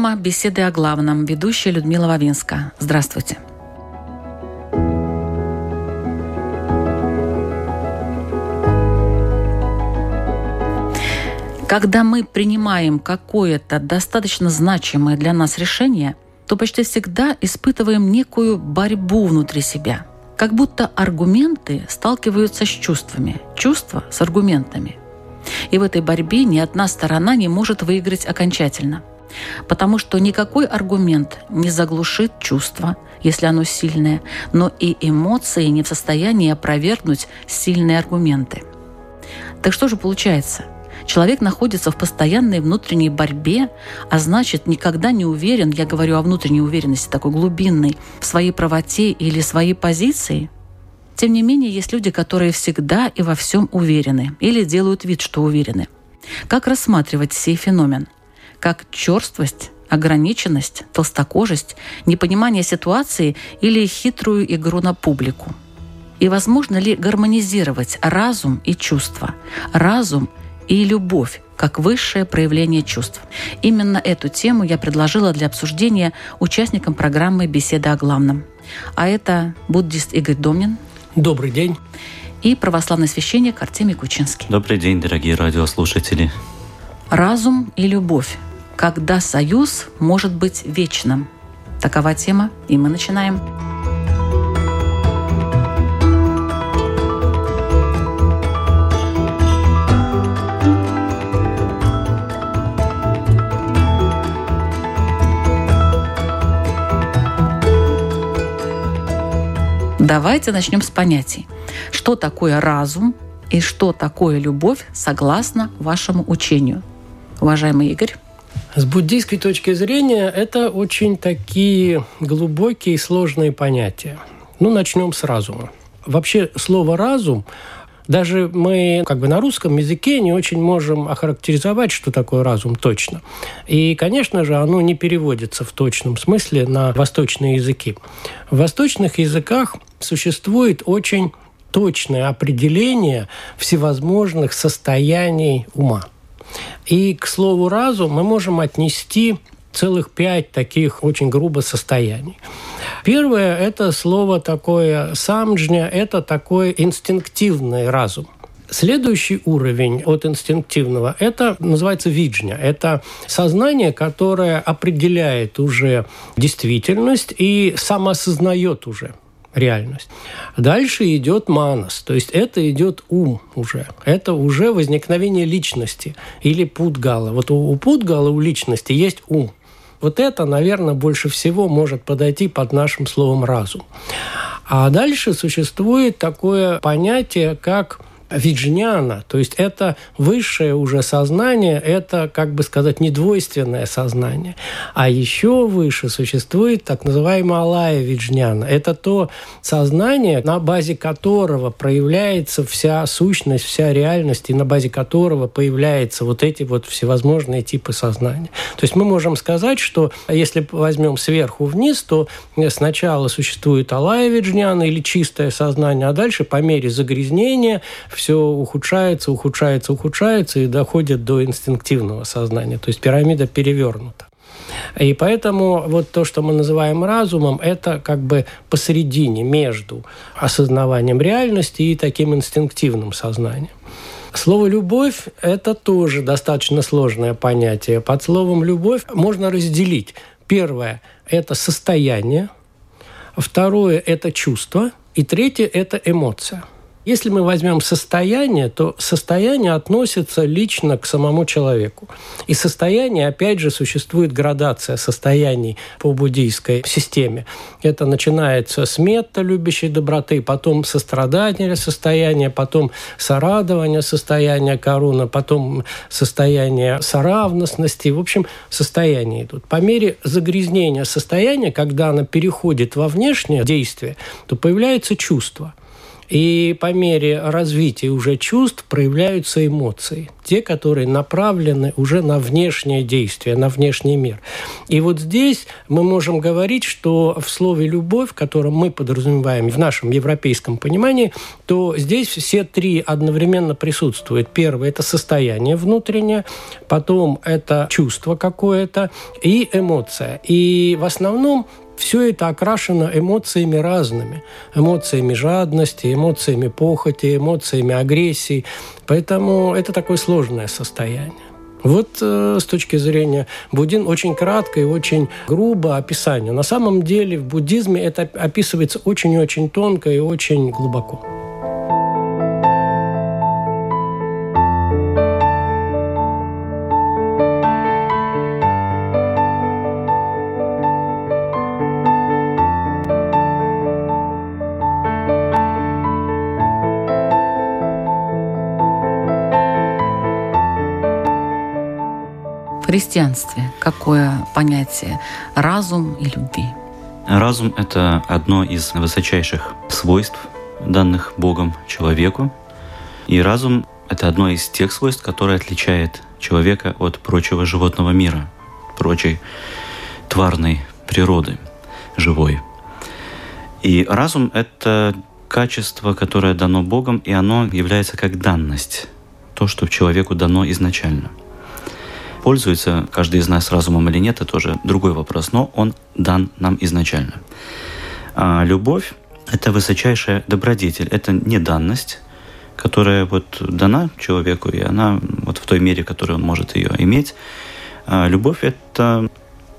Программа «Беседы о главном». Ведущая Людмила Вавинска. Здравствуйте. Когда мы принимаем какое-то достаточно значимое для нас решение, то почти всегда испытываем некую борьбу внутри себя. Как будто аргументы сталкиваются с чувствами, чувства с аргументами. И в этой борьбе ни одна сторона не может выиграть окончательно – Потому что никакой аргумент не заглушит чувство, если оно сильное, но и эмоции не в состоянии опровергнуть сильные аргументы. Так что же получается? Человек находится в постоянной внутренней борьбе, а значит, никогда не уверен, я говорю о внутренней уверенности, такой глубинной, в своей правоте или своей позиции. Тем не менее, есть люди, которые всегда и во всем уверены или делают вид, что уверены. Как рассматривать сей феномен – как черствость, ограниченность, толстокожесть, непонимание ситуации или хитрую игру на публику. И возможно ли гармонизировать разум и чувства, разум и любовь как высшее проявление чувств. Именно эту тему я предложила для обсуждения участникам программы «Беседа о главном». А это буддист Игорь Домнин. Добрый день. И православный священник Артемий Кучинский. Добрый день, дорогие радиослушатели. Разум и любовь когда союз может быть вечным. Такова тема, и мы начинаем. Давайте начнем с понятий. Что такое разум и что такое любовь согласно вашему учению? Уважаемый Игорь. С буддийской точки зрения это очень такие глубокие и сложные понятия. Ну, начнем с разума. Вообще слово «разум» даже мы как бы на русском языке не очень можем охарактеризовать, что такое разум точно. И, конечно же, оно не переводится в точном смысле на восточные языки. В восточных языках существует очень точное определение всевозможных состояний ума – и к слову разум мы можем отнести целых пять таких очень грубо состояний. Первое – это слово такое «самджня», это такой инстинктивный разум. Следующий уровень от инстинктивного – это называется виджня. Это сознание, которое определяет уже действительность и самоосознает уже реальность. Дальше идет манас, то есть это идет ум уже. Это уже возникновение личности или путгала. Вот у, у путгала, у личности есть ум. Вот это, наверное, больше всего может подойти под нашим словом разум. А дальше существует такое понятие, как виджняна, то есть это высшее уже сознание, это, как бы сказать, недвойственное сознание. А еще выше существует так называемая алая виджняна. Это то сознание, на базе которого проявляется вся сущность, вся реальность, и на базе которого появляются вот эти вот всевозможные типы сознания. То есть мы можем сказать, что если возьмем сверху вниз, то сначала существует алая виджняна или чистое сознание, а дальше по мере загрязнения все ухудшается, ухудшается, ухудшается и доходит до инстинктивного сознания. То есть пирамида перевернута. И поэтому вот то, что мы называем разумом, это как бы посередине между осознаванием реальности и таким инстинктивным сознанием. Слово «любовь» – это тоже достаточно сложное понятие. Под словом «любовь» можно разделить. Первое – это состояние, второе – это чувство, и третье – это эмоция – Если мы возьмем состояние, то состояние относится лично к самому человеку. И состояние, опять же, существует градация состояний по буддийской системе. Это начинается с метта любящей доброты, потом сострадания состояния, потом сорадования состояния коруна, потом состояние соравностности. В общем, состояния идут. По мере загрязнения состояния, когда оно переходит во внешнее действие, то появляется чувство – и по мере развития уже чувств проявляются эмоции, те, которые направлены уже на внешнее действие, на внешний мир. И вот здесь мы можем говорить, что в слове «любовь», которое мы подразумеваем в нашем европейском понимании, то здесь все три одновременно присутствуют. Первое – это состояние внутреннее, потом это чувство какое-то и эмоция. И в основном все это окрашено эмоциями разными. Эмоциями жадности, эмоциями похоти, эмоциями агрессии. Поэтому это такое сложное состояние. Вот э, с точки зрения буддизма очень кратко и очень грубо описание. На самом деле в буддизме это описывается очень-очень тонко и очень глубоко. Христианстве какое понятие разум и любви? Разум – это одно из высочайших свойств, данных Богом человеку. И разум – это одно из тех свойств, которое отличает человека от прочего животного мира, прочей тварной природы, живой. И разум – это качество, которое дано Богом, и оно является как данность, то, что человеку дано изначально – Пользуется каждый из нас разумом или нет, это тоже другой вопрос, но он дан нам изначально. А любовь – это высочайшая добродетель, это не данность, которая вот дана человеку, и она вот в той мере, которой он может ее иметь. А любовь – это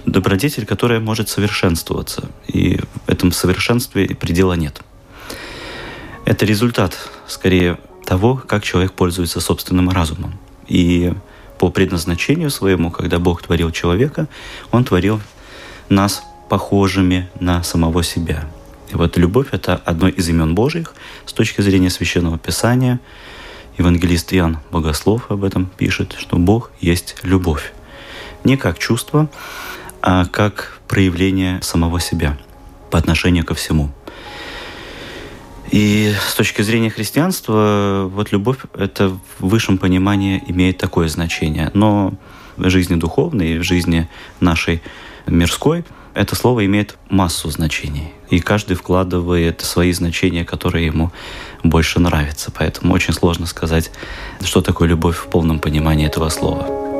добродетель, которая может совершенствоваться, и в этом совершенстве предела нет. Это результат, скорее, того, как человек пользуется собственным разумом. И по предназначению своему, когда Бог творил человека, Он творил нас похожими на самого себя. И вот любовь – это одно из имен Божьих с точки зрения Священного Писания. Евангелист Иоанн Богослов об этом пишет, что Бог есть любовь. Не как чувство, а как проявление самого себя по отношению ко всему – и с точки зрения христианства, вот любовь это в высшем понимании имеет такое значение. Но в жизни духовной, в жизни нашей мирской это слово имеет массу значений. И каждый вкладывает свои значения, которые ему больше нравятся. Поэтому очень сложно сказать, что такое любовь в полном понимании этого слова.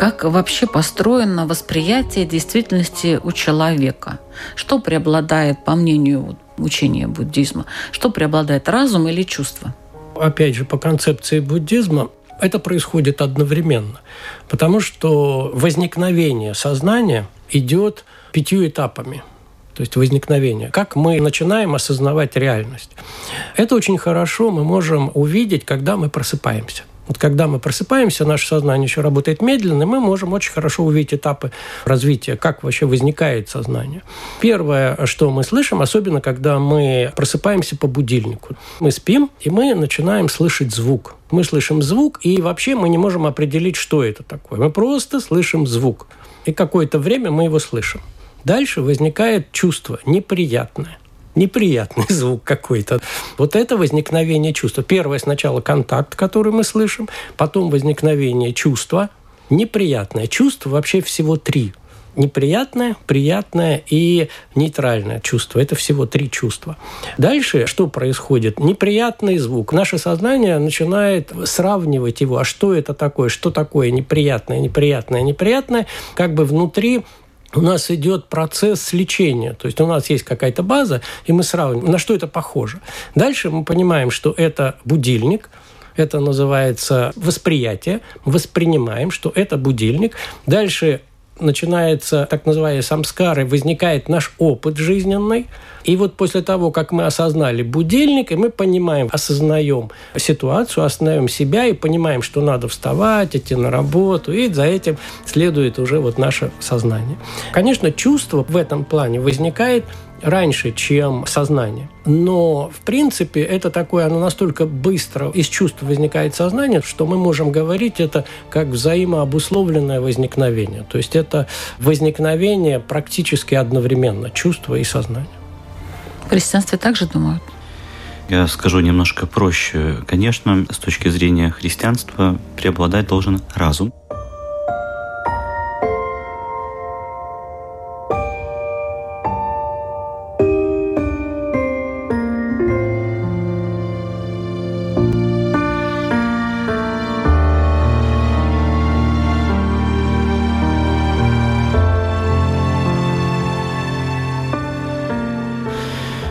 Как вообще построено восприятие действительности у человека. Что преобладает, по мнению учения буддизма, что преобладает, разум или чувство? Опять же, по концепции буддизма, это происходит одновременно, потому что возникновение сознания идет пятью этапами то есть возникновение, как мы начинаем осознавать реальность. Это очень хорошо мы можем увидеть, когда мы просыпаемся. Вот когда мы просыпаемся, наше сознание еще работает медленно, и мы можем очень хорошо увидеть этапы развития, как вообще возникает сознание. Первое, что мы слышим, особенно когда мы просыпаемся по будильнику. Мы спим, и мы начинаем слышать звук. Мы слышим звук, и вообще мы не можем определить, что это такое. Мы просто слышим звук. И какое-то время мы его слышим. Дальше возникает чувство неприятное неприятный звук какой-то. Вот это возникновение чувства. Первое сначала контакт, который мы слышим, потом возникновение чувства. Неприятное чувство вообще всего три. Неприятное, приятное и нейтральное чувство. Это всего три чувства. Дальше что происходит? Неприятный звук. Наше сознание начинает сравнивать его. А что это такое? Что такое неприятное, неприятное, неприятное? Как бы внутри у нас идет процесс сличения. То есть у нас есть какая-то база, и мы сравниваем, на что это похоже. Дальше мы понимаем, что это будильник, это называется восприятие. Воспринимаем, что это будильник. Дальше начинается так называемые самскары, возникает наш опыт жизненный. И вот после того, как мы осознали будильник, и мы понимаем, осознаем ситуацию, осознаем себя и понимаем, что надо вставать, идти на работу, и за этим следует уже вот наше сознание. Конечно, чувство в этом плане возникает раньше, чем сознание. Но, в принципе, это такое, оно настолько быстро из чувств возникает сознание, что мы можем говорить это как взаимообусловленное возникновение. То есть это возникновение практически одновременно чувства и сознания. В христианстве также думают? Я скажу немножко проще. Конечно, с точки зрения христианства преобладать должен разум.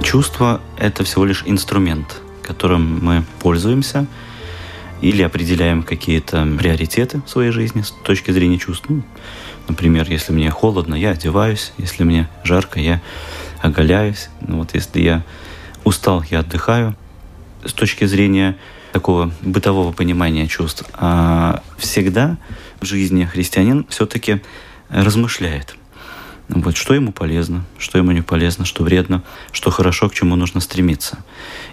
Чувство – это всего лишь инструмент, которым мы пользуемся или определяем какие-то приоритеты в своей жизни с точки зрения чувств. Ну, например, если мне холодно, я одеваюсь, если мне жарко, я оголяюсь. Ну, вот если я устал, я отдыхаю. С точки зрения такого бытового понимания чувств. А всегда в жизни христианин все-таки размышляет. Вот, что ему полезно, что ему не полезно, что вредно, что хорошо, к чему нужно стремиться.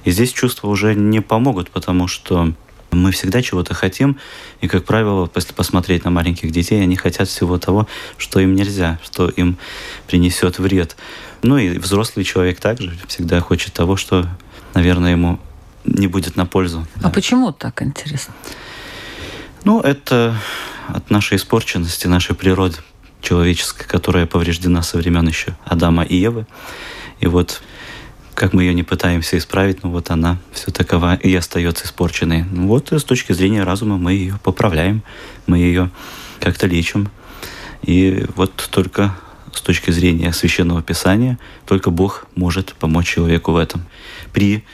И здесь чувства уже не помогут, потому что мы всегда чего-то хотим, и, как правило, если посмотреть на маленьких детей, они хотят всего того, что им нельзя, что им принесет вред. Ну и взрослый человек также всегда хочет того, что, наверное, ему не будет на пользу. А да. почему так интересно? Ну, это от нашей испорченности, нашей природы человеческая, которая повреждена со времен еще Адама и Евы. И вот как мы ее не пытаемся исправить, но вот она все такова и остается испорченной. Ну вот с точки зрения разума мы ее поправляем, мы ее как-то лечим. И вот только с точки зрения священного писания, только Бог может помочь человеку в этом. При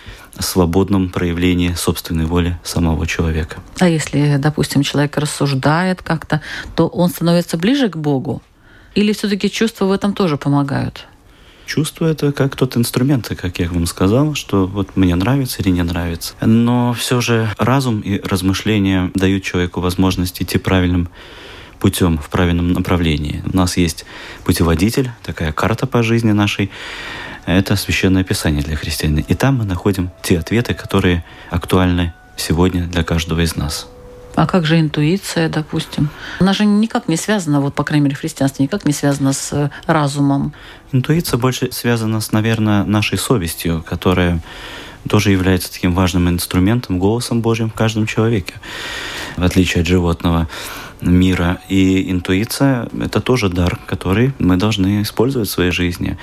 свободном проявлении собственной воли самого человека. А если, допустим, человек рассуждает как-то, то он становится ближе к Богу? Или все-таки чувства в этом тоже помогают? Чувство это как тот инструмент, как я вам сказал, что вот мне нравится или не нравится. Но все же разум и размышления дают человеку возможность идти правильным путем, в правильном направлении. У нас есть путеводитель, такая карта по жизни нашей, это священное писание для христиан. И там мы находим те ответы, которые актуальны сегодня для каждого из нас. А как же интуиция, допустим? Она же никак не связана, вот, по крайней мере, в христианстве, никак не связана с э, разумом. Интуиция больше связана с, наверное, нашей совестью, которая тоже является таким важным инструментом, голосом Божьим в каждом человеке, в отличие от животного мира. И интуиция — это тоже дар, который мы должны использовать в своей жизни,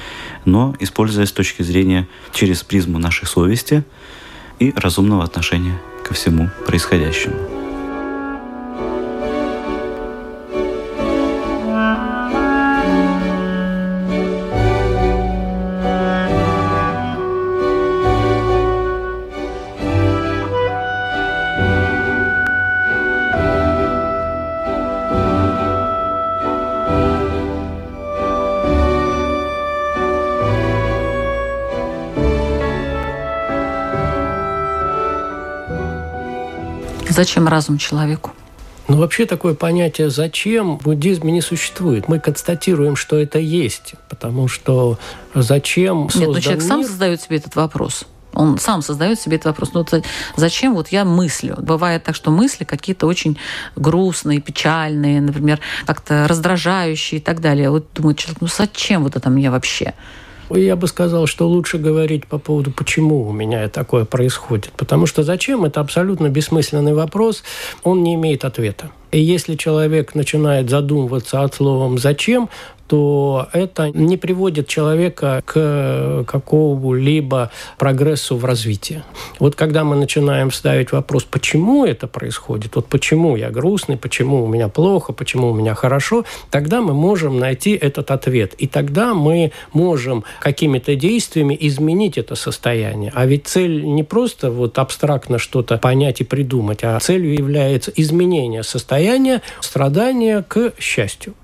но используя с точки зрения через призму нашей совести и разумного отношения ко всему происходящему. Зачем разум человеку? Ну, вообще такое понятие «зачем» в буддизме не существует. Мы констатируем, что это есть, потому что зачем Нет, но человек мир... сам задает себе этот вопрос. Он сам создает себе этот вопрос. Ну, вот зачем вот я мыслю? Бывает так, что мысли какие-то очень грустные, печальные, например, как-то раздражающие и так далее. Вот думает человек, ну зачем вот это мне вообще? Я бы сказал, что лучше говорить по поводу, почему у меня такое происходит. Потому что зачем – это абсолютно бессмысленный вопрос, он не имеет ответа. И если человек начинает задумываться от словом «зачем», то это не приводит человека к какому-либо прогрессу в развитии. Вот когда мы начинаем ставить вопрос, почему это происходит, вот почему я грустный, почему у меня плохо, почему у меня хорошо, тогда мы можем найти этот ответ. И тогда мы можем какими-то действиями изменить это состояние. А ведь цель не просто вот абстрактно что-то понять и придумать, а целью является изменение состояния страдания к счастью.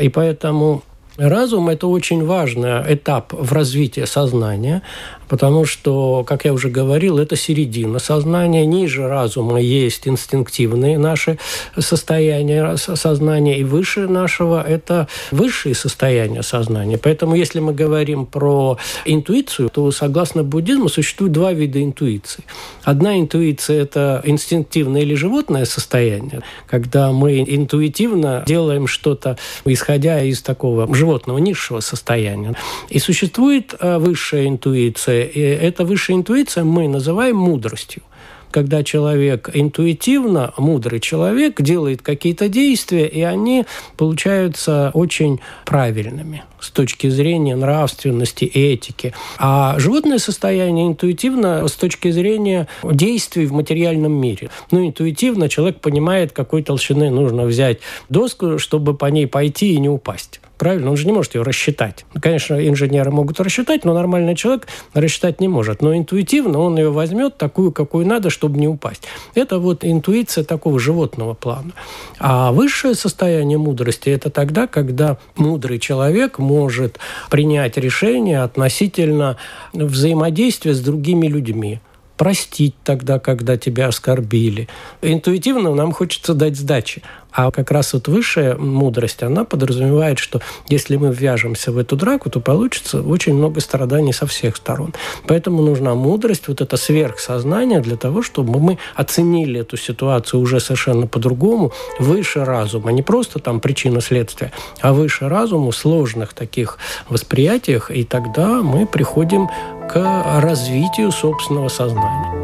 И поэтому Разум – это очень важный этап в развитии сознания, потому что, как я уже говорил, это середина сознания. Ниже разума есть инстинктивные наши состояния сознания, и выше нашего – это высшие состояния сознания. Поэтому, если мы говорим про интуицию, то, согласно буддизму, существует два вида интуиции. Одна интуиция – это инстинктивное или животное состояние, когда мы интуитивно делаем что-то, исходя из такого животного низшего состояния. И существует э, высшая интуиция, и эта высшая интуиция мы называем мудростью когда человек интуитивно, мудрый человек, делает какие-то действия, и они получаются очень правильными с точки зрения нравственности, этики. А животное состояние интуитивно с точки зрения действий в материальном мире. Ну, интуитивно человек понимает, какой толщины нужно взять доску, чтобы по ней пойти и не упасть. Правильно? Он же не может ее рассчитать. Конечно, инженеры могут рассчитать, но нормальный человек рассчитать не может. Но интуитивно он ее возьмет такую, какую надо, чтобы не упасть. Это вот интуиция такого животного плана. А высшее состояние мудрости – это тогда, когда мудрый человек может принять решение относительно взаимодействия с другими людьми простить тогда, когда тебя оскорбили. Интуитивно нам хочется дать сдачи. А как раз вот высшая мудрость, она подразумевает, что если мы ввяжемся в эту драку, то получится очень много страданий со всех сторон. Поэтому нужна мудрость, вот это сверхсознание для того, чтобы мы оценили эту ситуацию уже совершенно по-другому, выше разума. Не просто там причина следствия, а выше разума сложных таких восприятиях. И тогда мы приходим к развитию собственного сознания.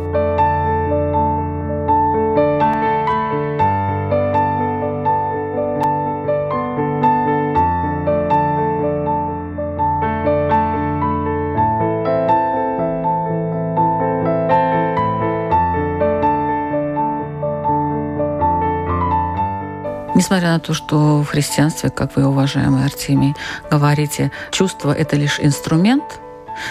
Несмотря на то, что в христианстве, как вы, уважаемый Артемий, говорите, чувство – это лишь инструмент,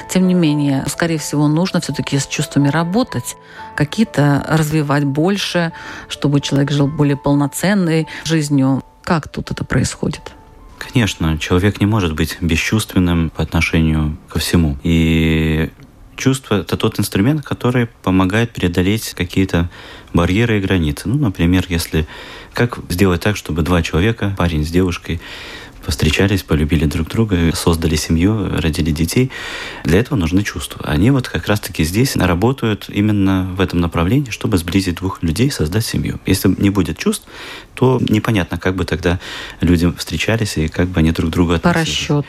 тем не менее, скорее всего, нужно все-таки с чувствами работать, какие-то развивать больше, чтобы человек жил более полноценной жизнью. Как тут это происходит? Конечно, человек не может быть бесчувственным по отношению ко всему. И чувство – это тот инструмент, который помогает преодолеть какие-то барьеры и границы. Ну, например, если как сделать так, чтобы два человека, парень с девушкой, встречались, полюбили друг друга, создали семью, родили детей. Для этого нужны чувства. Они вот как раз-таки здесь работают именно в этом направлении, чтобы сблизить двух людей, создать семью. Если не будет чувств, то непонятно, как бы тогда люди встречались и как бы они друг друга относились. По расчету.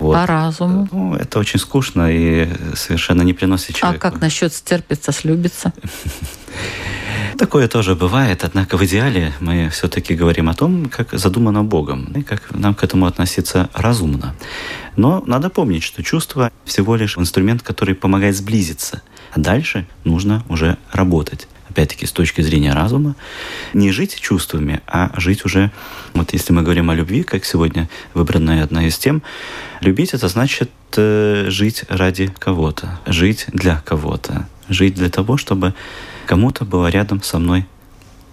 Вот. По разуму. Ну, это очень скучно и совершенно не приносит человеку. А как насчет стерпится, слюбится? Такое тоже бывает, однако в идеале мы все-таки говорим о том, как задумано Богом, и как нам к этому относиться разумно. Но надо помнить, что чувство всего лишь инструмент, который помогает сблизиться. А дальше нужно уже работать опять-таки, с точки зрения разума, не жить чувствами, а жить уже, вот если мы говорим о любви, как сегодня выбранная одна из тем, любить это значит э, жить ради кого-то, жить для кого-то, жить для того, чтобы Кому-то было рядом со мной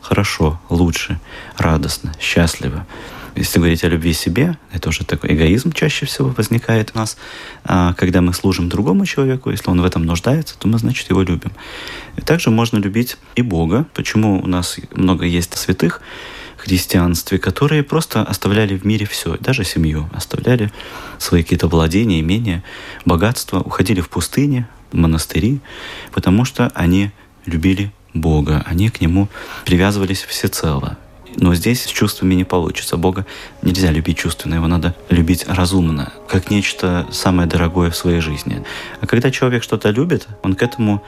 хорошо, лучше, радостно, счастливо. Если говорить о любви себе, это уже такой эгоизм чаще всего возникает у нас. А когда мы служим другому человеку, если он в этом нуждается, то мы, значит, его любим. И также можно любить и Бога. Почему у нас много есть святых в христианстве, которые просто оставляли в мире все, даже семью, оставляли свои какие-то владения, имения, богатства, уходили в пустыни, в монастыри, потому что они любили Бога, они к Нему привязывались всецело. Но здесь с чувствами не получится. Бога нельзя любить чувственно, его надо любить разумно, как нечто самое дорогое в своей жизни. А когда человек что-то любит, он к этому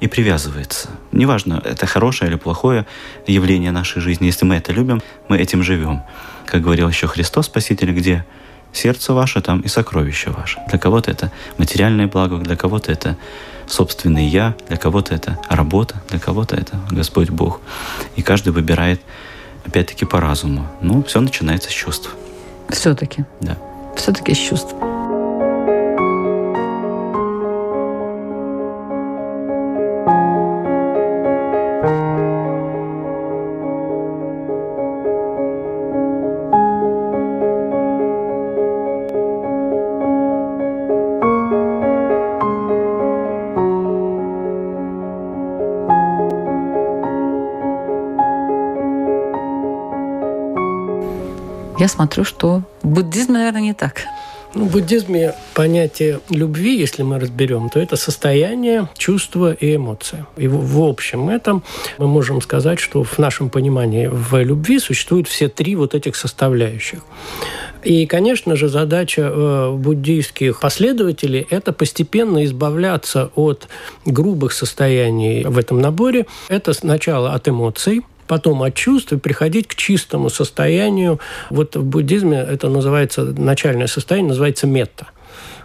и привязывается. Неважно, это хорошее или плохое явление нашей жизни. Если мы это любим, мы этим живем. Как говорил еще Христос Спаситель, где сердце ваше, там и сокровище ваше. Для кого-то это материальное благо, для кого-то это собственный я, для кого-то это работа, для кого-то это Господь Бог. И каждый выбирает, опять-таки, по разуму. Ну, все начинается с чувств. Все-таки. Да. Все-таки с чувств. Я смотрю, что в буддизме, наверное, не так. Ну, в буддизме понятие любви, если мы разберем, то это состояние, чувство и эмоция. И в, в общем этом мы можем сказать, что в нашем понимании в любви существуют все три вот этих составляющих. И, конечно же, задача э, буддийских последователей – это постепенно избавляться от грубых состояний в этом наборе. Это сначала от эмоций, потом от чувств и приходить к чистому состоянию. Вот в буддизме это называется, начальное состояние называется мета.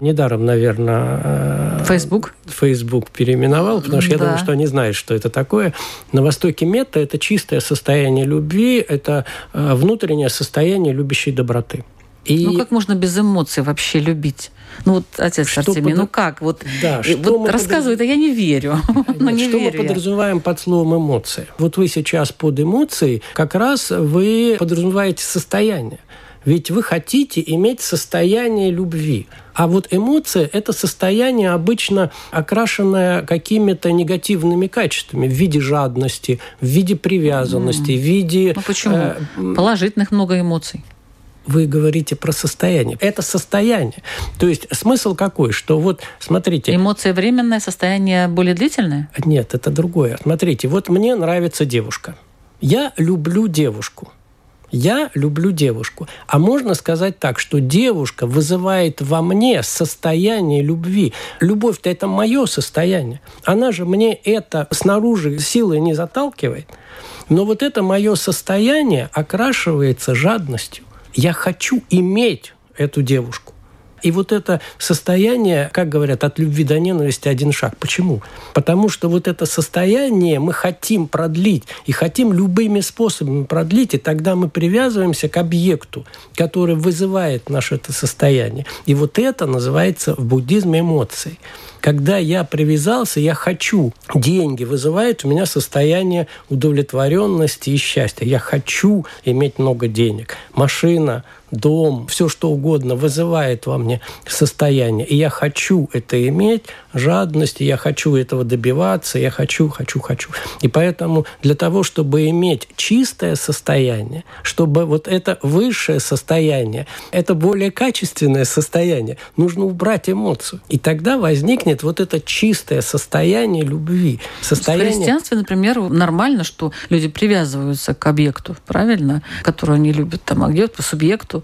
Недаром, наверное, Facebook. Facebook переименовал, потому что я да. думаю, что они знают, что это такое. На Востоке мета – это чистое состояние любви, это э, внутреннее состояние любящей доброты. И... Ну как можно без эмоций вообще любить? Ну вот, отец что Артемий, под... ну как? Вот, да, что вот рассказывает, под... а я не верю. ну, не что верю мы подразумеваем под словом эмоции? Вот вы сейчас под эмоцией, как раз вы подразумеваете состояние. Ведь вы хотите иметь состояние любви. А вот эмоция – это состояние, обычно окрашенное какими-то негативными качествами в виде жадности, в виде привязанности, mm. в виде… Ну почему? Э, Положительных много эмоций вы говорите про состояние. Это состояние. То есть смысл какой? Что вот, смотрите... Эмоция временное, состояние более длительное? Нет, это другое. Смотрите, вот мне нравится девушка. Я люблю девушку. Я люблю девушку. А можно сказать так, что девушка вызывает во мне состояние любви. Любовь-то это мое состояние. Она же мне это снаружи силой не заталкивает. Но вот это мое состояние окрашивается жадностью. Я хочу иметь эту девушку. И вот это состояние, как говорят, от любви до ненависти один шаг. Почему? Потому что вот это состояние мы хотим продлить и хотим любыми способами продлить, и тогда мы привязываемся к объекту, который вызывает наше это состояние. И вот это называется в буддизме эмоцией. Когда я привязался, я хочу. Деньги вызывают у меня состояние удовлетворенности и счастья. Я хочу иметь много денег. Машина, дом, все что угодно вызывает во мне состояние. И я хочу это иметь, жадность, и я хочу этого добиваться, я хочу, хочу, хочу. И поэтому для того, чтобы иметь чистое состояние, чтобы вот это высшее состояние, это более качественное состояние, нужно убрать эмоцию. И тогда возникнет вот это чистое состояние любви. Состояние... В христианстве, например, нормально, что люди привязываются к объекту, правильно, который они любят, там, а где-то по субъекту,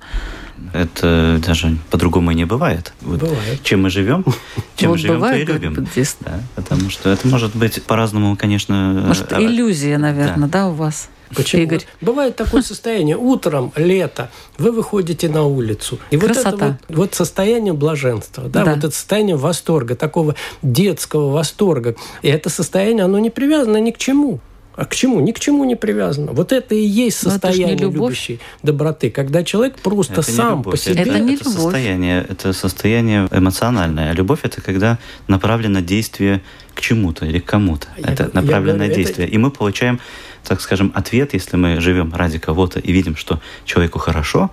это даже по-другому и не бывает. Вот бывает. Чем мы живем, чем вот мы живем, бывает, то и любим. Да, потому что это может быть по-разному, конечно. Может, а... иллюзия, наверное, да, да у вас? Почему? Игорь. Бывает такое состояние. Утром, лето, вы выходите на улицу. И Красота. вот это вот, вот состояние блаженства, да, да, вот это состояние восторга, такого детского восторга. И это состояние, оно не привязано ни к чему. А к чему? Ни к чему не привязано. Вот это и есть состояние любящей доброты, когда человек просто это сам по себе. Это, это не это любовь. состояние, это состояние эмоциональное. А любовь это когда направлено действие к чему-то или к кому-то. это направленное говорю, действие. Это... И мы получаем, так скажем, ответ, если мы живем ради кого-то и видим, что человеку хорошо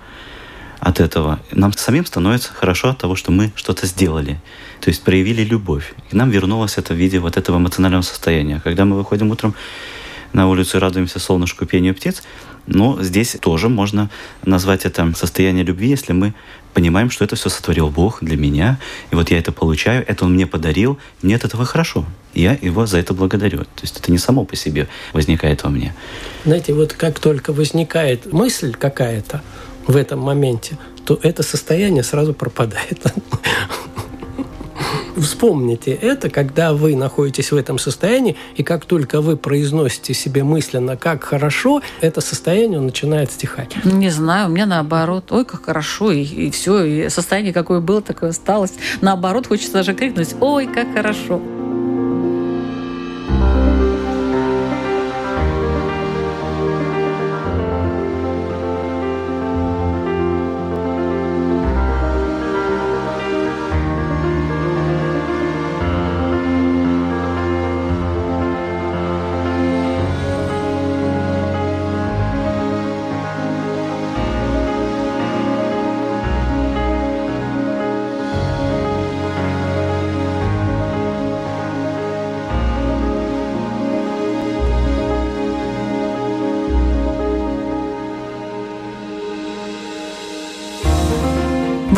от этого, нам самим становится хорошо от того, что мы что-то сделали. То есть проявили любовь. И нам вернулось это в виде вот этого эмоционального состояния. Когда мы выходим утром на улицу и радуемся солнышку, пению птиц. Но здесь тоже можно назвать это состояние любви, если мы понимаем, что это все сотворил Бог для меня, и вот я это получаю, это Он мне подарил, мне от этого хорошо. Я его за это благодарю. То есть это не само по себе возникает во мне. Знаете, вот как только возникает мысль какая-то в этом моменте, то это состояние сразу пропадает. вспомните это, когда вы находитесь в этом состоянии, и как только вы произносите себе мысленно, как хорошо, это состояние начинает стихать. Не знаю, у меня наоборот. Ой, как хорошо, и, и все, и состояние какое было, такое осталось. Наоборот, хочется даже крикнуть, ой, как хорошо.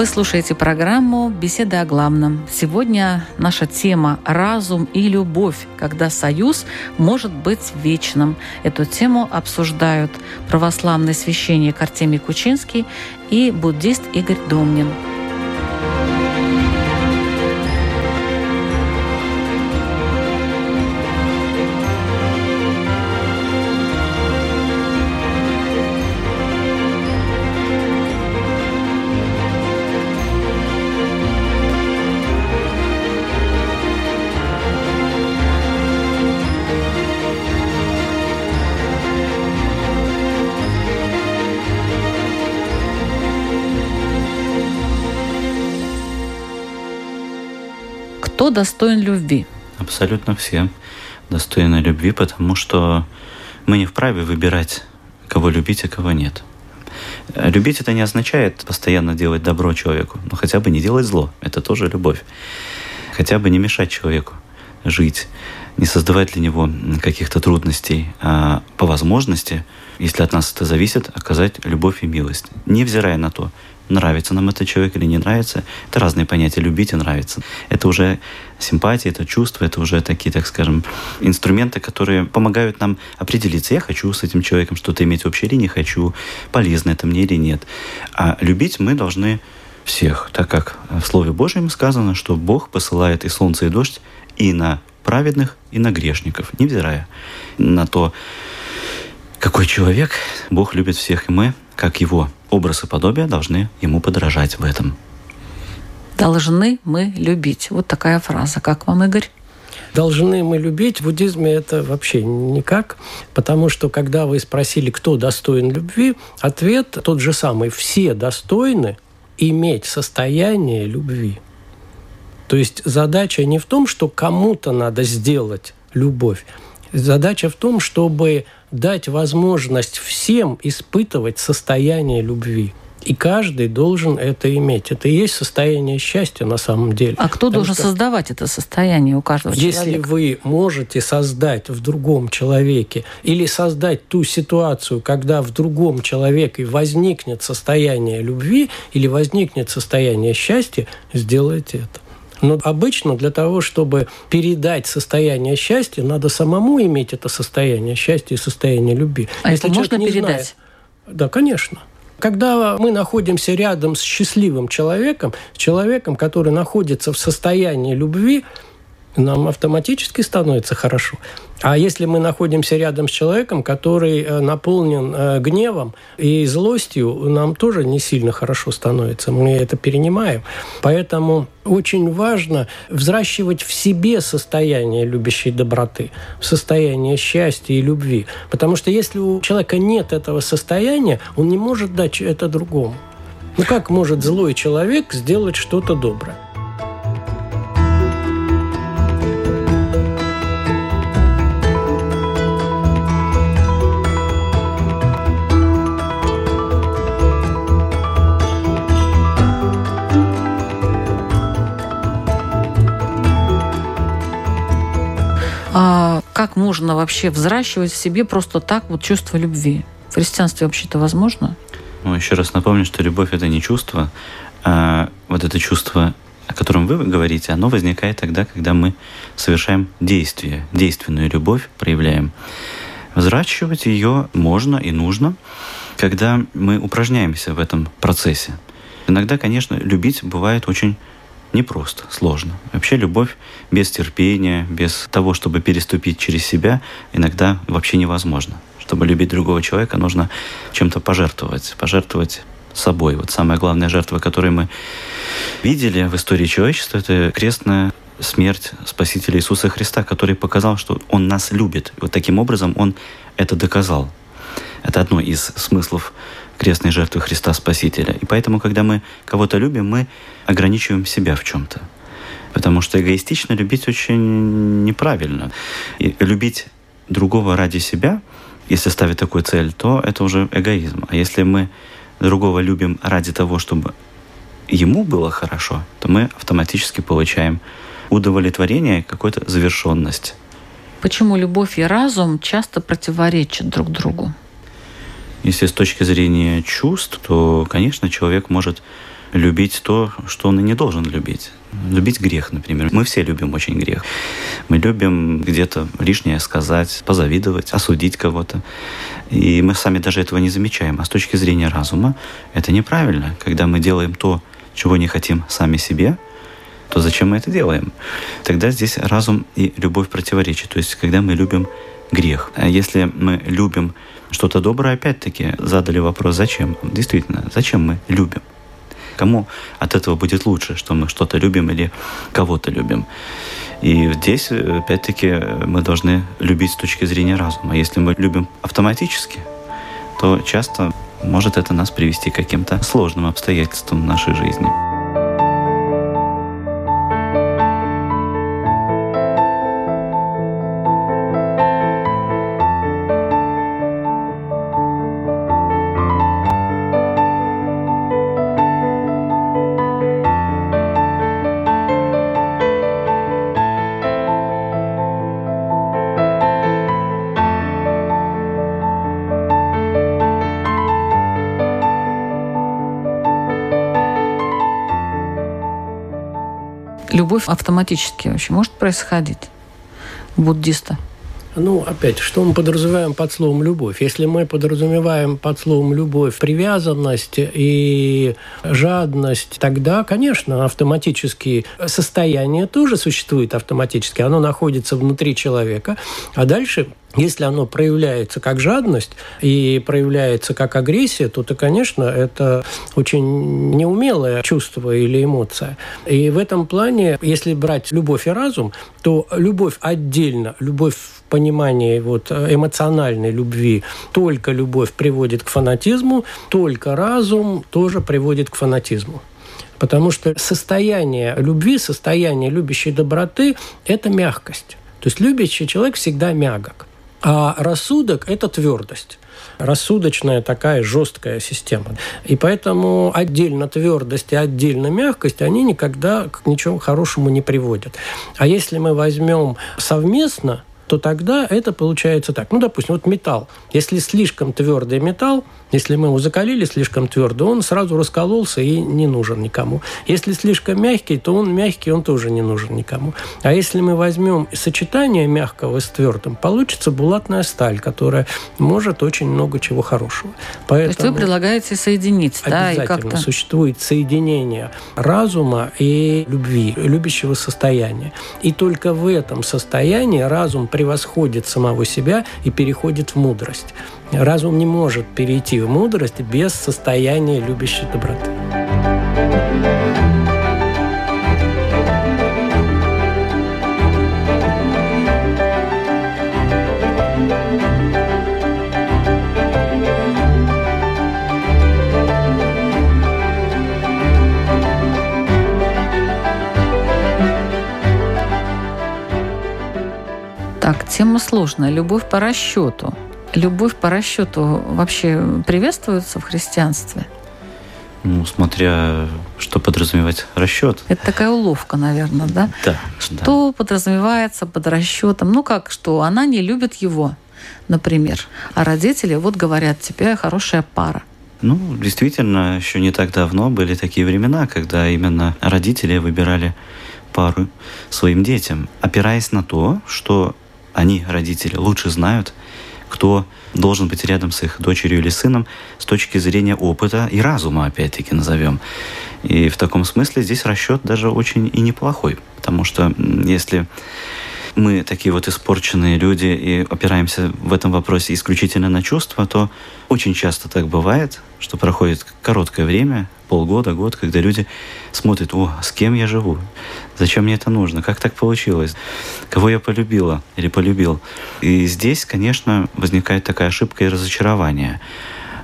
Вы слушаете программу «Беседы о главном». Сегодня наша тема «Разум и любовь. Когда союз может быть вечным». Эту тему обсуждают православный священник Артемий Кучинский и буддист Игорь Домнин. Кто достоин любви? Абсолютно все достойны любви, потому что мы не вправе выбирать, кого любить, а кого нет. Любить это не означает постоянно делать добро человеку, но хотя бы не делать зло. Это тоже любовь. Хотя бы не мешать человеку жить, не создавать для него каких-то трудностей, а по возможности, если от нас это зависит, оказать любовь и милость, невзирая на то, нравится нам этот человек или не нравится. Это разные понятия. Любить и нравится. Это уже симпатия, это чувство, это уже такие, так скажем, инструменты, которые помогают нам определиться, я хочу с этим человеком что-то иметь общее или не хочу, полезно это мне или нет. А любить мы должны всех, так как в Слове Божьем сказано, что Бог посылает и солнце, и дождь и на праведных, и на грешников, невзирая на то, какой человек, Бог любит всех, и мы, как его образ и подобие, должны ему подражать в этом. Должны мы любить. Вот такая фраза. Как вам, Игорь? Должны мы любить. В буддизме это вообще никак, потому что когда вы спросили, кто достоин любви, ответ тот же самый. Все достойны иметь состояние любви. То есть задача не в том, что кому-то надо сделать любовь. Задача в том, чтобы дать возможность всем испытывать состояние любви. И каждый должен это иметь. Это и есть состояние счастья на самом деле. А кто Потому должен что, создавать это состояние у каждого если человека? Если вы можете создать в другом человеке или создать ту ситуацию, когда в другом человеке возникнет состояние любви или возникнет состояние счастья, сделайте это. Но обычно для того, чтобы передать состояние счастья, надо самому иметь это состояние счастья и состояние любви. А Если это можно передать? Знает, да, конечно. Когда мы находимся рядом с счастливым человеком, с человеком, который находится в состоянии любви, нам автоматически становится хорошо. А если мы находимся рядом с человеком, который э, наполнен э, гневом и злостью, нам тоже не сильно хорошо становится. Мы это перенимаем. Поэтому очень важно взращивать в себе состояние любящей доброты, состояние счастья и любви. Потому что если у человека нет этого состояния, он не может дать это другому. Ну как может злой человек сделать что-то доброе? А как можно вообще взращивать в себе просто так вот чувство любви? В христианстве вообще-то возможно? Ну, еще раз напомню, что любовь – это не чувство, а вот это чувство, о котором вы говорите, оно возникает тогда, когда мы совершаем действие, действенную любовь проявляем. Взращивать ее можно и нужно, когда мы упражняемся в этом процессе. Иногда, конечно, любить бывает очень непросто, сложно. Вообще любовь без терпения, без того, чтобы переступить через себя, иногда вообще невозможно. Чтобы любить другого человека, нужно чем-то пожертвовать, пожертвовать собой. Вот самая главная жертва, которую мы видели в истории человечества, это крестная смерть Спасителя Иисуса Христа, который показал, что Он нас любит. Вот таким образом Он это доказал. Это одно из смыслов крестной жертвы Христа Спасителя. И поэтому, когда мы кого-то любим, мы ограничиваем себя в чем-то. Потому что эгоистично любить очень неправильно. И любить другого ради себя, если ставить такую цель, то это уже эгоизм. А если мы другого любим ради того, чтобы ему было хорошо, то мы автоматически получаем удовлетворение, какую-то завершенность. Почему любовь и разум часто противоречат друг другу? Если с точки зрения чувств, то, конечно, человек может любить то, что он и не должен любить. Любить грех, например. Мы все любим очень грех. Мы любим где-то лишнее сказать, позавидовать, осудить кого-то. И мы сами даже этого не замечаем. А с точки зрения разума это неправильно. Когда мы делаем то, чего не хотим сами себе, то зачем мы это делаем? Тогда здесь разум и любовь противоречат. То есть, когда мы любим грех. А если мы любим что-то доброе, опять-таки задали вопрос, зачем? Действительно, зачем мы любим? Кому от этого будет лучше, что мы что-то любим или кого-то любим? И здесь, опять-таки, мы должны любить с точки зрения разума. Если мы любим автоматически, то часто может это нас привести к каким-то сложным обстоятельствам нашей жизни. Любовь автоматически вообще может происходить у буддиста? Ну, опять, что мы подразумеваем под словом «любовь»? Если мы подразумеваем под словом «любовь» привязанность и жадность, тогда, конечно, автоматически состояние тоже существует автоматически. Оно находится внутри человека. А дальше если оно проявляется как жадность и проявляется как агрессия, то, то, конечно, это очень неумелое чувство или эмоция. И в этом плане, если брать любовь и разум, то любовь отдельно, любовь в понимании вот эмоциональной любви, только любовь приводит к фанатизму, только разум тоже приводит к фанатизму. Потому что состояние любви, состояние любящей доброты – это мягкость. То есть любящий человек всегда мягок. А рассудок – это твердость рассудочная такая жесткая система. И поэтому отдельно твердость и отдельно мягкость, они никогда к ничему хорошему не приводят. А если мы возьмем совместно, то тогда это получается так. Ну, допустим, вот металл. Если слишком твердый металл, если мы его закалили слишком твердо, он сразу раскололся и не нужен никому. Если слишком мягкий, то он мягкий, он тоже не нужен никому. А если мы возьмем сочетание мягкого с твердым, получится булатная сталь, которая может очень много чего хорошего. Поэтому То есть вы предлагаете соединить, да, и как-то... существует соединение разума и любви, любящего состояния. И только в этом состоянии разум превосходит самого себя и переходит в мудрость. Разум не может перейти в мудрость без состояния любящей доброты. Так, тема сложная. Любовь по расчету. Любовь по расчету вообще приветствуется в христианстве? Ну, смотря что подразумевать расчет. Это такая уловка, наверное, да? Да. Что да. подразумевается под расчетом? Ну как, что она не любит его, например. А родители вот говорят, тебе хорошая пара. Ну, действительно, еще не так давно были такие времена, когда именно родители выбирали пару своим детям, опираясь на то, что они, родители, лучше знают, кто должен быть рядом с их дочерью или сыном с точки зрения опыта и разума, опять-таки назовем. И в таком смысле здесь расчет даже очень и неплохой, потому что если мы такие вот испорченные люди и опираемся в этом вопросе исключительно на чувства, то очень часто так бывает, что проходит короткое время, полгода, год, когда люди смотрят, о, с кем я живу, зачем мне это нужно, как так получилось, кого я полюбила или полюбил. И здесь, конечно, возникает такая ошибка и разочарование.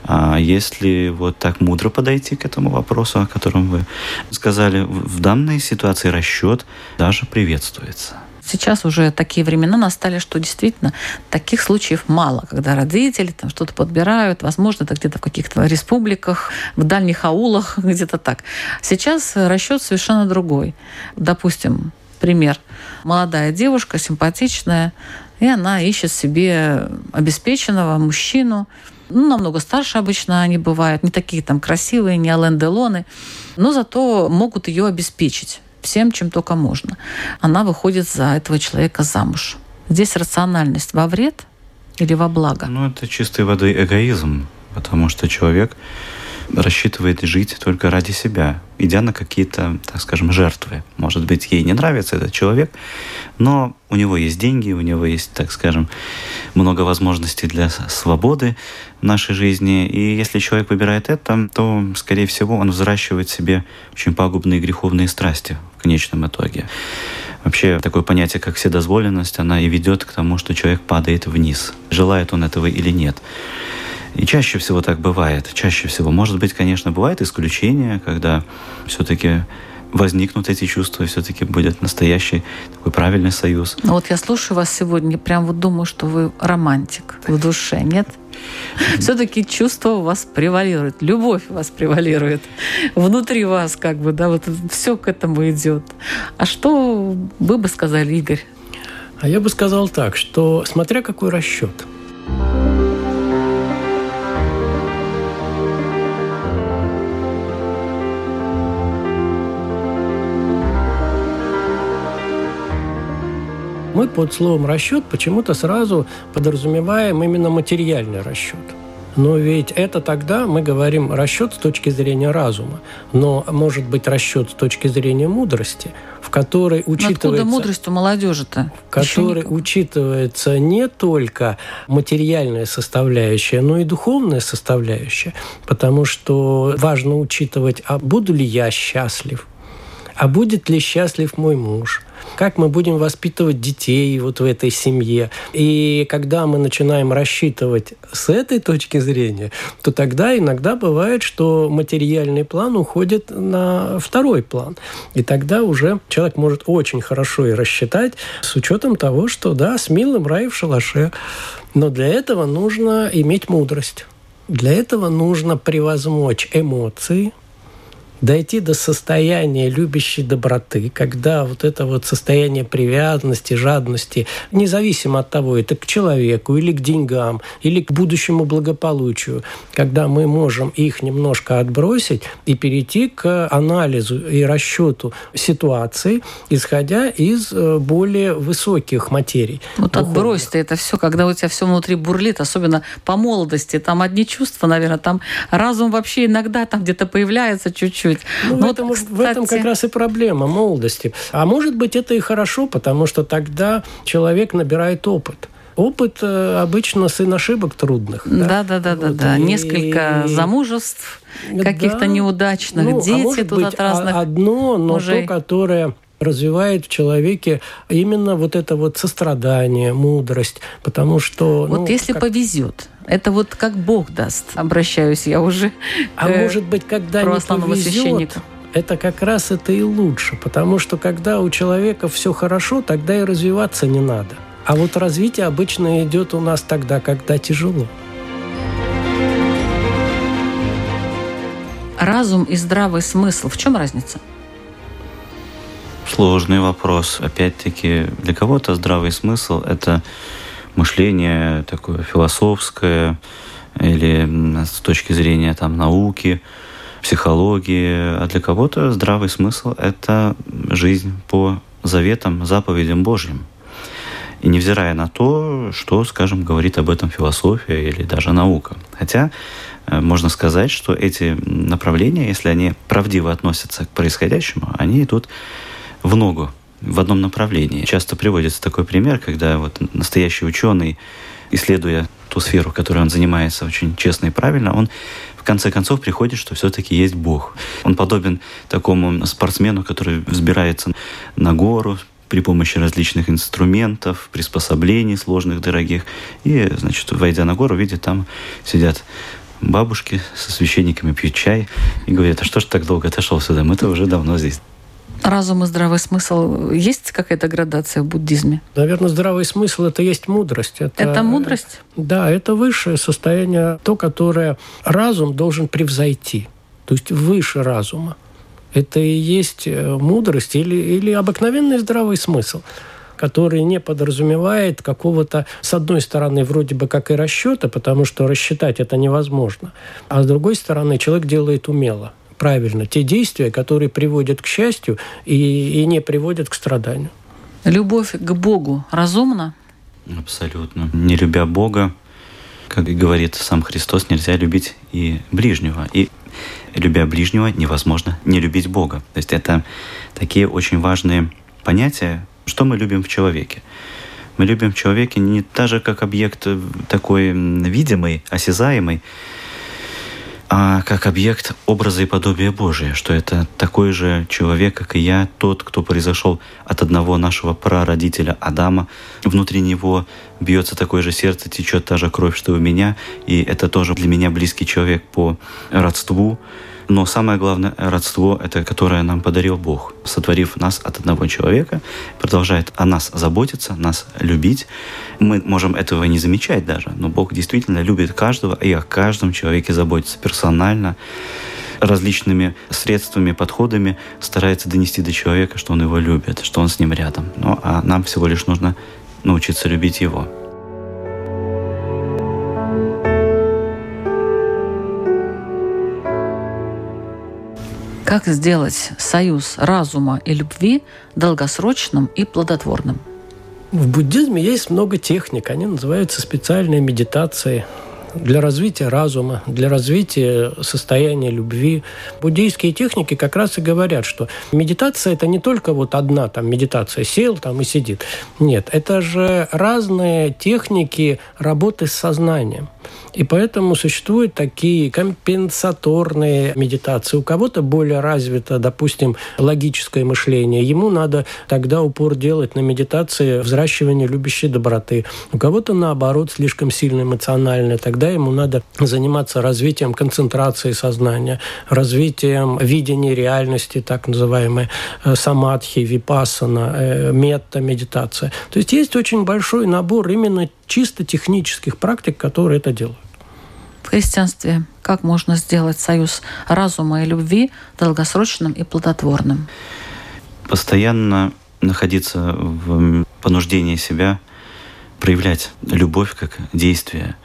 А если вот так мудро подойти к этому вопросу, о котором вы сказали, в данной ситуации расчет даже приветствуется. Сейчас уже такие времена настали, что действительно таких случаев мало, когда родители там что-то подбирают, возможно, это где-то в каких-то республиках, в дальних аулах, где-то так. Сейчас расчет совершенно другой. Допустим, пример. Молодая девушка, симпатичная, и она ищет себе обеспеченного мужчину, ну, намного старше обычно они бывают, не такие там красивые, не Ален Делоны, но зато могут ее обеспечить всем, чем только можно. Она выходит за этого человека замуж. Здесь рациональность во вред или во благо? Ну, это чистой воды эгоизм, потому что человек рассчитывает жить только ради себя, идя на какие-то, так скажем, жертвы. Может быть, ей не нравится этот человек, но у него есть деньги, у него есть, так скажем, много возможностей для свободы в нашей жизни. И если человек выбирает это, то, скорее всего, он взращивает себе очень пагубные греховные страсти в конечном итоге. Вообще, такое понятие, как вседозволенность, она и ведет к тому, что человек падает вниз, желает он этого или нет. И чаще всего так бывает. Чаще всего. Может быть, конечно, бывает исключение, когда все-таки возникнут эти чувства, и все-таки будет настоящий такой правильный союз. Ну вот я слушаю вас сегодня, прям вот думаю, что вы романтик в душе, нет? Все-таки чувство у вас превалирует, любовь у вас превалирует. Внутри вас как бы, да, вот все к этому идет. А что вы бы сказали, Игорь? А я бы сказал так, что смотря какой расчет – мы под словом расчет почему-то сразу подразумеваем именно материальный расчет. Но ведь это тогда мы говорим расчет с точки зрения разума. Но может быть расчет с точки зрения мудрости, в которой учитывается... Откуда мудрость у молодежи-то? В которой учитывается не только материальная составляющая, но и духовная составляющая. Потому что важно учитывать, а буду ли я счастлив, а будет ли счастлив мой муж, как мы будем воспитывать детей вот в этой семье. И когда мы начинаем рассчитывать с этой точки зрения, то тогда иногда бывает, что материальный план уходит на второй план. И тогда уже человек может очень хорошо и рассчитать с учетом того, что да, с милым рай в шалаше. Но для этого нужно иметь мудрость. Для этого нужно превозмочь эмоции, дойти до состояния любящей доброты, когда вот это вот состояние привязанности, жадности, независимо от того, это к человеку или к деньгам, или к будущему благополучию, когда мы можем их немножко отбросить и перейти к анализу и расчету ситуации, исходя из э, более высоких материй. Вот отбрось ты это все, когда у тебя все внутри бурлит, особенно по молодости, там одни чувства, наверное, там разум вообще иногда там где-то появляется чуть-чуть, чуть-чуть. Ну, в, этом, кстати... в этом как раз и проблема молодости. А может быть, это и хорошо, потому что тогда человек набирает опыт опыт э, обычно сын ошибок трудных. Да, да, да, да, вот, да. И... Несколько замужеств каких-то да. неудачных, ну, а дети а тут быть, от разных одно, но мужей. то, которое развивает в человеке именно вот это вот сострадание, мудрость, потому что... Вот ну, если как... повезет, это вот как Бог даст, обращаюсь я уже А может быть, когда не повезет, это как раз это и лучше, потому что когда у человека все хорошо, тогда и развиваться не надо. А вот развитие обычно идет у нас тогда, когда тяжело. Разум и здравый смысл. В чем разница? Сложный вопрос. Опять-таки, для кого-то здравый смысл – это мышление такое философское или с точки зрения там, науки, психологии. А для кого-то здравый смысл – это жизнь по заветам, заповедям Божьим. И невзирая на то, что, скажем, говорит об этом философия или даже наука. Хотя э, можно сказать, что эти направления, если они правдиво относятся к происходящему, они идут в ногу, в одном направлении. Часто приводится такой пример, когда вот настоящий ученый, исследуя ту сферу, которой он занимается очень честно и правильно, он в конце концов приходит, что все-таки есть Бог. Он подобен такому спортсмену, который взбирается на гору, при помощи различных инструментов, приспособлений сложных, дорогих. И, значит, войдя на гору, видит, там сидят бабушки со священниками, пьют чай и говорят, а что ж так долго отошел сюда? Мы-то уже давно здесь. Разум и здравый смысл. Есть какая-то градация в буддизме? Наверное, здравый смысл – это есть мудрость. Это, это мудрость? Да, это высшее состояние, то, которое разум должен превзойти. То есть выше разума это и есть э, мудрость или, или обыкновенный здравый смысл который не подразумевает какого-то, с одной стороны, вроде бы как и расчета, потому что рассчитать это невозможно, а с другой стороны, человек делает умело, правильно, те действия, которые приводят к счастью и, и не приводят к страданию. Любовь к Богу разумна? Абсолютно. Не любя Бога, как и говорит сам Христос, нельзя любить и ближнего. И любя ближнего, невозможно не любить Бога. То есть это такие очень важные понятия, что мы любим в человеке. Мы любим в человеке не даже как объект такой видимый, осязаемый, а как объект образа и подобия Божия, что это такой же человек, как и я, тот, кто произошел от одного нашего прародителя Адама. Внутри него бьется такое же сердце, течет та же кровь, что у меня, и это тоже для меня близкий человек по родству. Но самое главное родство, это которое нам подарил Бог, сотворив нас от одного человека, продолжает о нас заботиться, нас любить. Мы можем этого не замечать даже, но Бог действительно любит каждого и о каждом человеке заботится персонально различными средствами, подходами старается донести до человека, что он его любит, что он с ним рядом. Ну, а нам всего лишь нужно научиться любить его. Как сделать союз разума и любви долгосрочным и плодотворным? В буддизме есть много техник. Они называются специальные медитации для развития разума, для развития состояния любви. Буддийские техники как раз и говорят, что медитация – это не только вот одна там медитация, сел там и сидит. Нет, это же разные техники работы с сознанием. И поэтому существуют такие компенсаторные медитации. У кого-то более развито, допустим, логическое мышление. Ему надо тогда упор делать на медитации взращивания любящей доброты. У кого-то, наоборот, слишком сильно эмоциональное. Тогда ему надо заниматься развитием концентрации сознания, развитием видения реальности, так называемой э, самадхи, випассана, э, метта-медитация. То есть есть очень большой набор именно чисто технических практик, которые это делают. В христианстве как можно сделать союз разума и любви долгосрочным и плодотворным? Постоянно находиться в понуждении себя, проявлять любовь как действие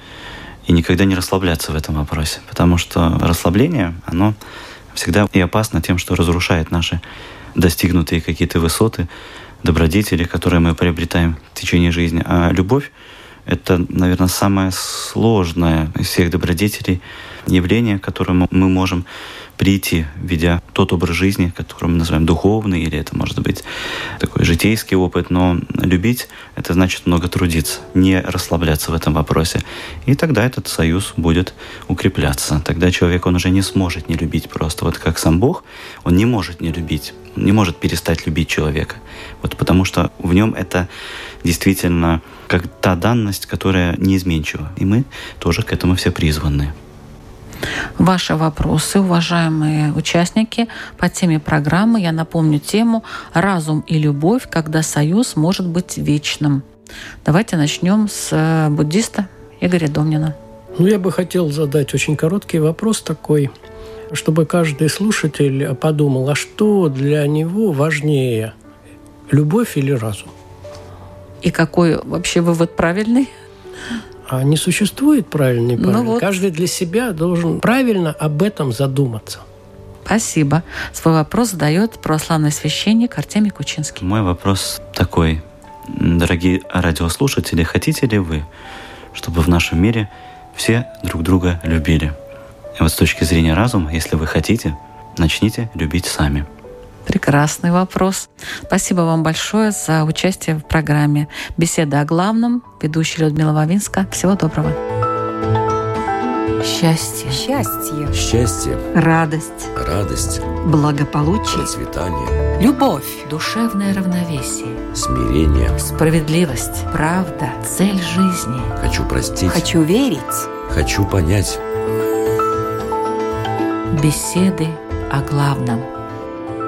и никогда не расслабляться в этом вопросе. Потому что расслабление, оно всегда и опасно тем, что разрушает наши достигнутые какие-то высоты, добродетели, которые мы приобретаем в течение жизни. А любовь это, наверное, самое сложное из всех добродетелей явление, к которому мы можем прийти, ведя тот образ жизни, который мы называем духовный, или это может быть такой житейский опыт, но любить — это значит много трудиться, не расслабляться в этом вопросе. И тогда этот союз будет укрепляться. Тогда человек, он уже не сможет не любить просто. Вот как сам Бог, он не может не любить, не может перестать любить человека. Вот потому что в нем это действительно как та данность, которая неизменчива. И мы тоже к этому все призваны. Ваши вопросы, уважаемые участники, по теме программы. Я напомню тему «Разум и любовь, когда союз может быть вечным». Давайте начнем с э, буддиста Игоря Домнина. Ну, я бы хотел задать очень короткий вопрос такой, чтобы каждый слушатель подумал, а что для него важнее, любовь или разум? И какой вообще вывод правильный? А не существует правильный правильный. Ну вот. Каждый для себя должен правильно об этом задуматься. Спасибо. Свой вопрос задает православный священник Артемий Кучинский. Мой вопрос такой. Дорогие радиослушатели, хотите ли вы, чтобы в нашем мире все друг друга любили? И вот с точки зрения разума, если вы хотите, начните любить сами. Прекрасный вопрос. Спасибо вам большое за участие в программе «Беседа о главном». Ведущая Людмила Вавинска. Всего доброго. Счастье. Счастье. Счастье, Радость. радость, Благополучие. процветание, Любовь. Душевное равновесие. смирение. Справедливость. Правда. Цель жизни. Хочу простить. Хочу верить. Хочу понять. Беседы о главном.